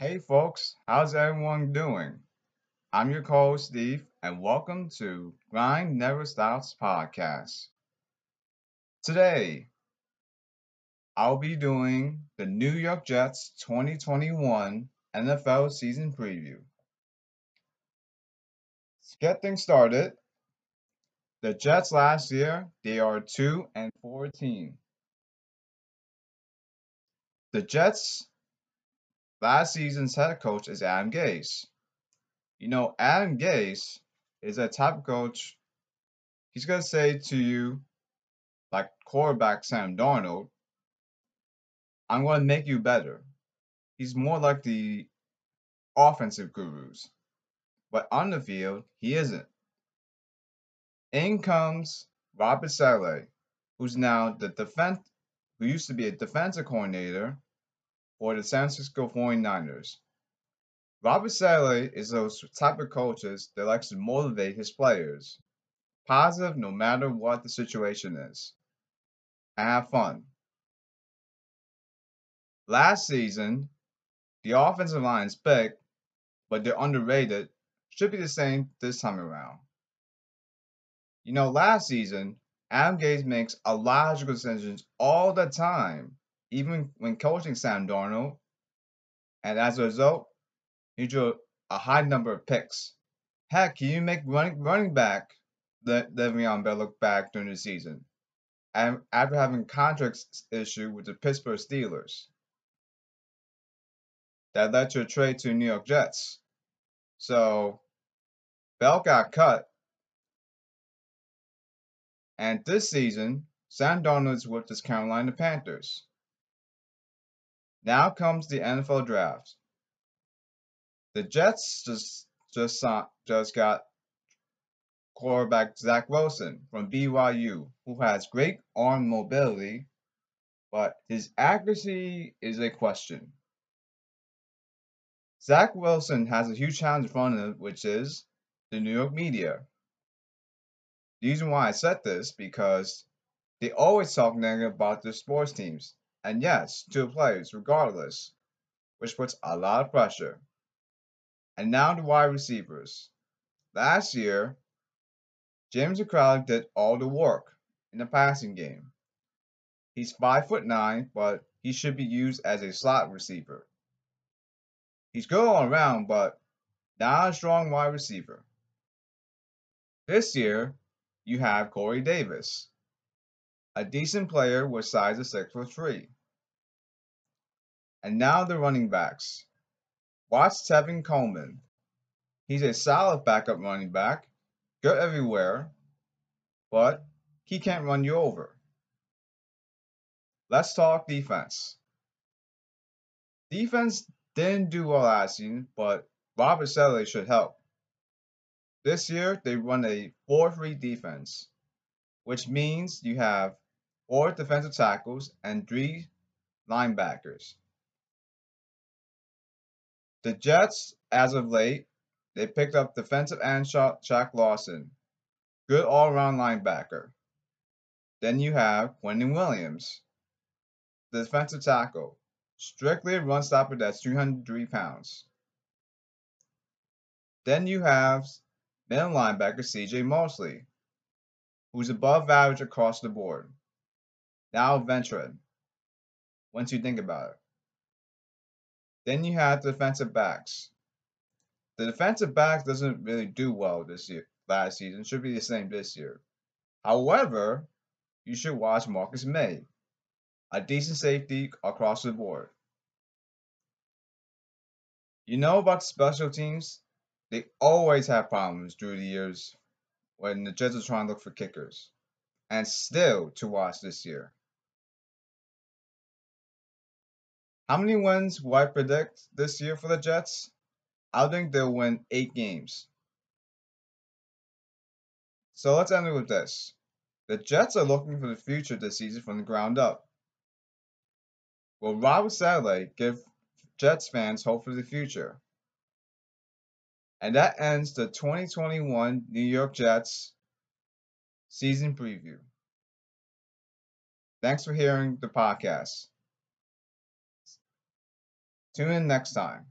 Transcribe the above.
Hey folks, how's everyone doing? I'm your co-host Steve, and welcome to Grind Never Stops podcast. Today, I'll be doing the New York Jets 2021 NFL season preview. Let's get things started. The Jets last year, they are 2 and 14. The Jets last season's head coach is Adam Gase. You know, Adam Gase is a of coach, he's going to say to you, like quarterback Sam Darnold, I'm going to make you better. He's more like the offensive gurus. But on the field, he isn't. In comes Robert Saleh, who's now the defense, who used to be a defensive coordinator for the San Francisco 49ers. Robert Saleh is those type of coaches that likes to motivate his players, positive no matter what the situation is, and have fun. Last season, the offensive line is big, but they're underrated. Should be the same this time around. You know, last season, Adam Gase makes illogical decisions all the time even when coaching Sam Darnold. And as a result, he drew a high number of picks. Heck, can you make running running back Le- Le'Veon Bell look back during the season? And after having contract issue with the Pittsburgh Steelers. That led to a trade to New York Jets. So Bell got cut. And this season, Sam Darnold is with the Carolina Panthers. Now comes the NFL draft. The Jets just just just got quarterback Zach Wilson from BYU, who has great arm mobility, but his accuracy is a question. Zach Wilson has a huge challenge in front of him, which is the New York media. The reason why I said this because they always talk negative about their sports teams and yes, two players regardless, which puts a lot of pressure. And now the wide receivers. Last year, Jamison Crowder did all the work in the passing game. He's five foot nine, but he should be used as a slot receiver. He's good all around, but not a strong wide receiver. This year, you have Corey Davis, a decent player with size of 6 foot 3. And now the running backs. Watch Tevin Coleman. He's a solid backup running back, good everywhere, but he can't run you over. Let's talk defense. Defense didn't do well last season, but Robert Saleh should help. This year, they run a 4 3 defense, which means you have four defensive tackles and three linebackers. The Jets, as of late, they picked up defensive end Shaq Lawson, good all-around linebacker. Then you have Quinnen Williams, the defensive tackle, strictly a run stopper that's 303 pounds. Then you have middle linebacker CJ Mosley, who's above average across the board. Now veteran. Once you think about it. Then you have the defensive backs. The defensive backs doesn't really do well this year. Last season should be the same this year. However, you should watch Marcus Maye. a decent safety across the board. You know about special teams? They always have problems through the years when the Jets are trying to look for kickers. And still to watch this year. How many wins will I predict this year for the Jets? I think they'll win eight games. So let's end it with this. The Jets are looking for the future this season from the ground up. Will Robert Saleh give Jets fans hope for the future? And that ends the 2021 New York Jets season preview. Thanks for hearing the podcast. Tune in next time.